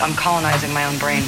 I'm colonizing my own brain.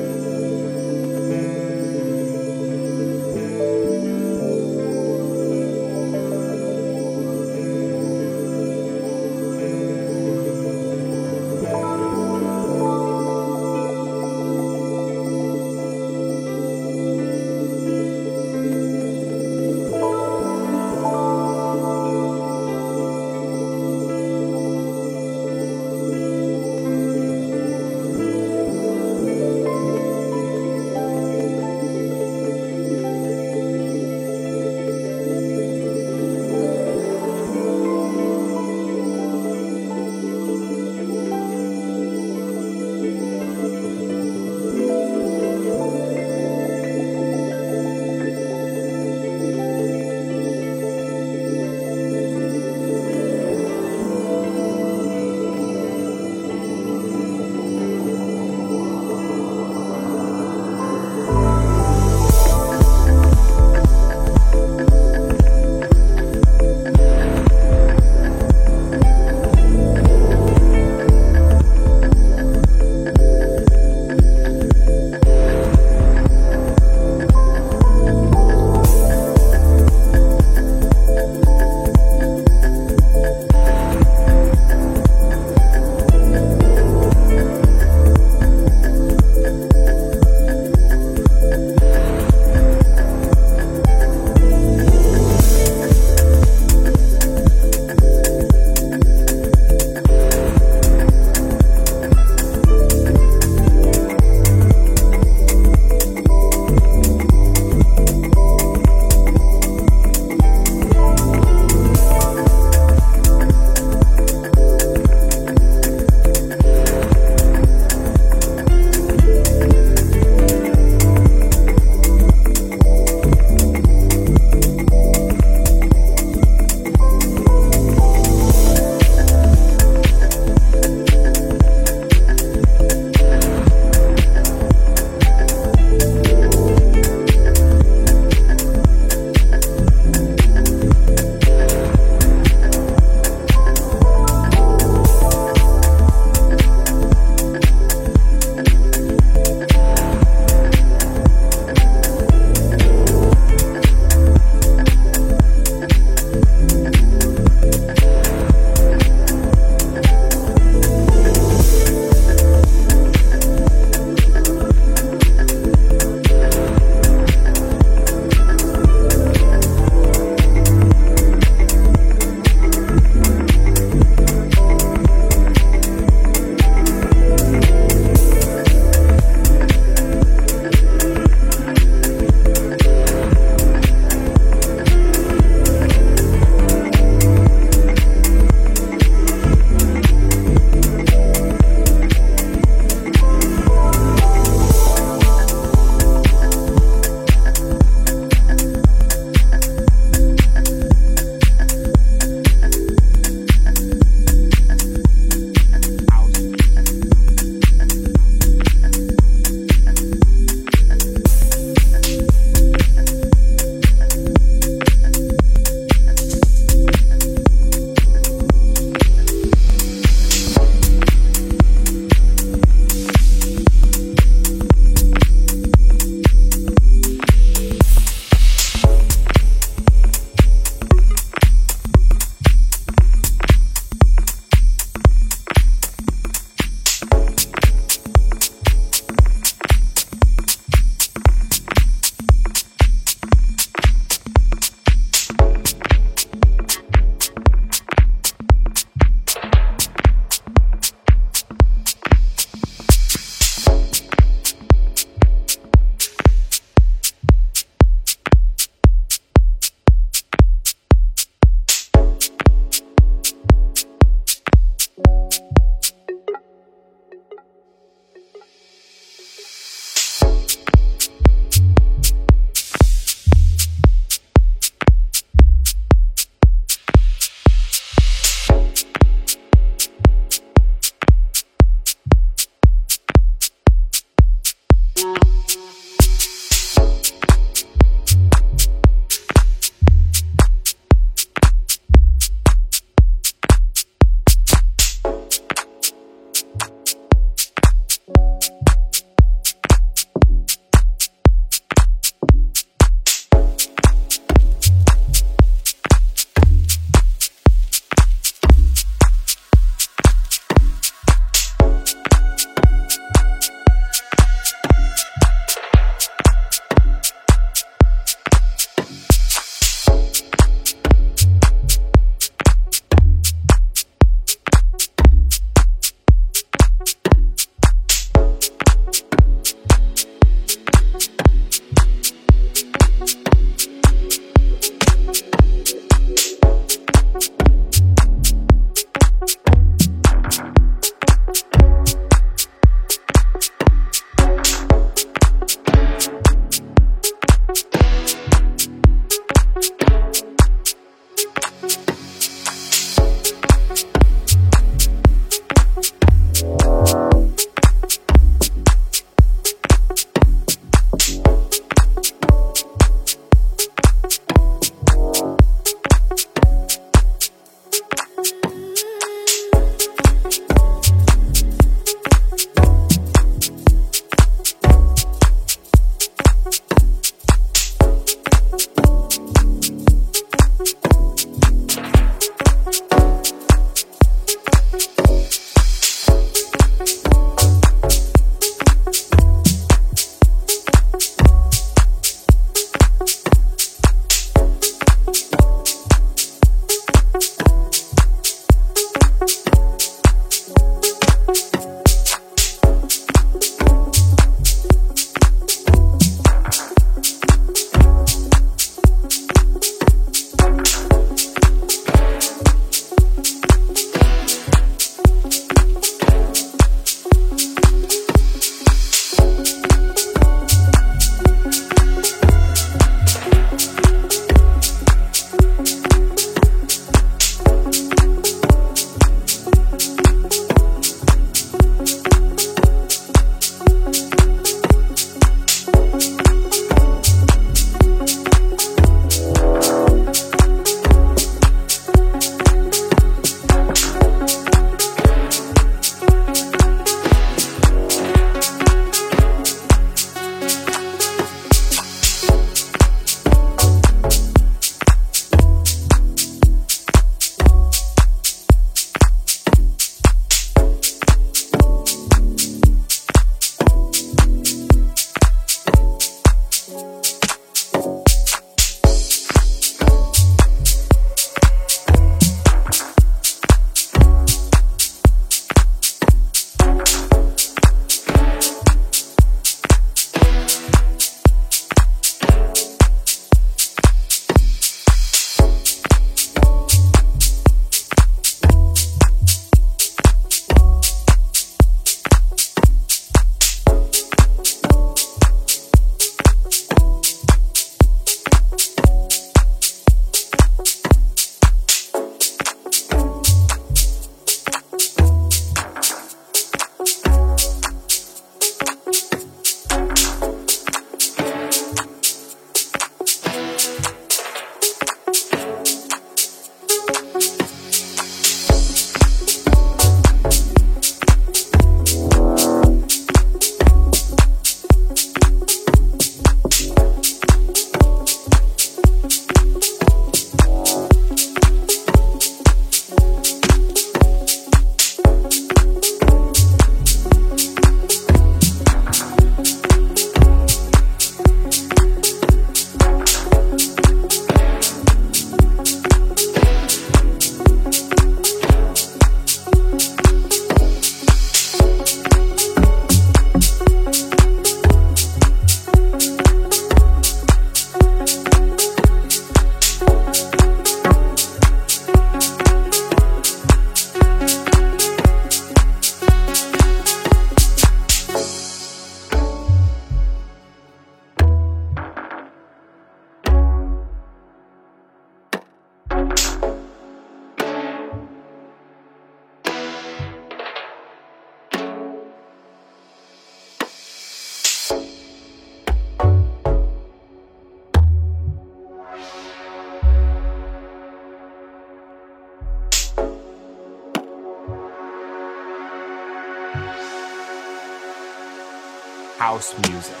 House music.